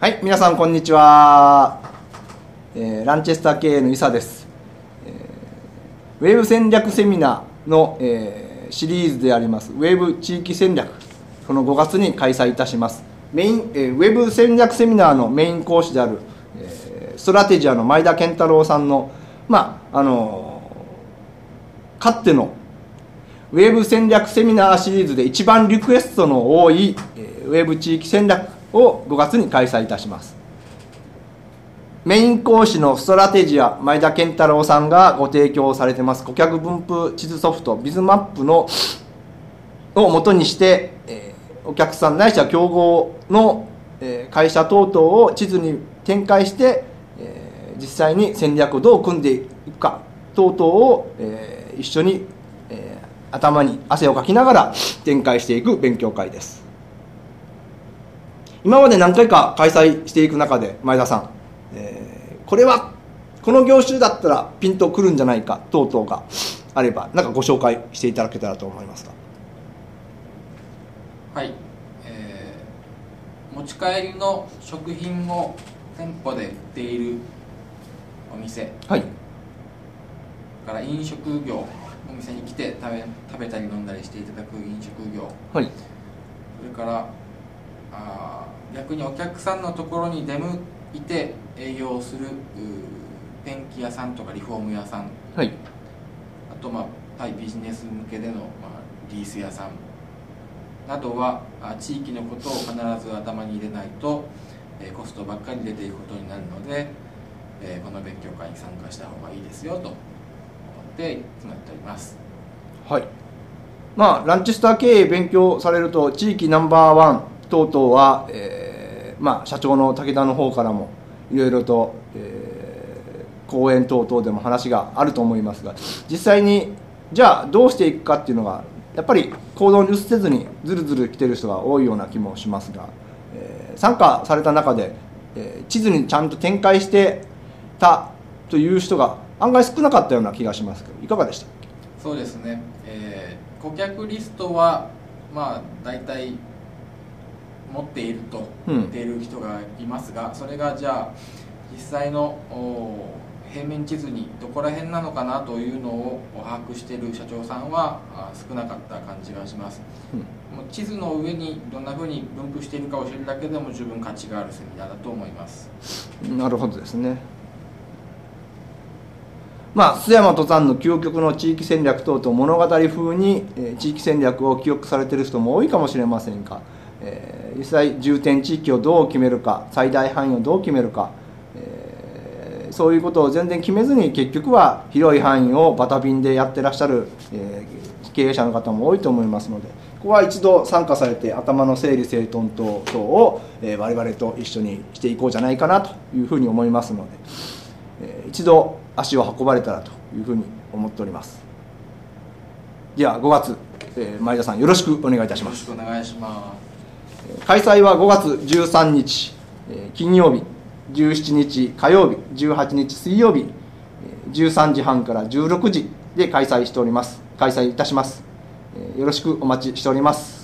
はい、皆さんこんにちは。えーランチェスター経営の伊佐です。えーウェブ戦略セミナーの、えーシリーズであります、ウェブ地域戦略、この5月に開催いたします。メイン、えーウェブ戦略セミナーのメイン講師である、えーストラテジアの前田健太郎さんの、まあ、あのーかつてのウェブ戦略セミナーシリーズで一番リクエストの多いえーウェブ地域戦略を5月に開催いたします。メイン講師のストラテジア前田健太郎さんがご提供されてます。顧客分布地図ソフトビズマップのを元にして、えーお客さんないしは競合の、えー会社等々を地図に展開して、えー実際に戦略をどう組んでいくか等々を、えー一緒に、えー頭に汗をかきながら展開していく勉強会です。今まで何回か開催していく中で前田さん、えーこれはこの業種だったらピンとくるんじゃないか等々があればなんかご紹介していただけたらと思いますが。はい、えー持ち帰りの食品を店舗で売っているお店はい。から飲食業お店に来て食べ食べたり飲んだりしていただく飲食業。はい。それからあー逆にお客さんのところに出向いて営業をするペンキ屋さんとかリフォーム屋さん。はい。あとまあ対ビジネス向けでの、まあ、リース屋さん。などはあ地域のことを必ず頭に入れないと、えーコストばっかり出ていくことになるので、えーこの勉強会に参加した方がいいですよと思って集まっております。はい。まあランチスター経営勉強されると地域ナンバーワン等々は、えーまあ、社長の武田の方からもいろいろと、えー講演等々でも話があると思いますが実際にじゃあどうしていくかっていうのがやっぱり行動に移せずにずるずる来てる人が多いような気もしますが、えー参加された中で、えー地図にちゃんと展開してたという人が案外少なかったような気がしますけどいかがでしたそうですね、えー顧客リストはまあ大体持っているとうん。言っている人がいますが、それがじゃあ実際のお平面地図にどこら辺なのかなというのを把握している社長さんはあ少なかった感じがします。うん。地図の上にどんなふうに分布しているかを知るだけでも十分価値があるセミナーだと思います。なるほどですね。まあ、須山登山の究極の地域戦略等々物語風に、えー地域戦略を記憶されている人も多いかもしれませんが、えー実際重点地域をどう決めるか最大範囲をどう決めるか、えーそういうことを全然決めずに結局は広い範囲をバタビンでやってらっしゃる、えー経営者の方も多いと思いますのでここは一度参加されて頭の整理整頓等々を、えー我々と一緒にしていこうじゃないかなというふうに思いますので、えー一度足を運ばれたらというふうに思っております。では5月、えー前田さんよろしくお願いいたしよろしますくお願いします。開催は5月13日、金曜日17日火曜日18日水曜日13時半から16時で開催しております。開催いたします。よろしくお待ちしております。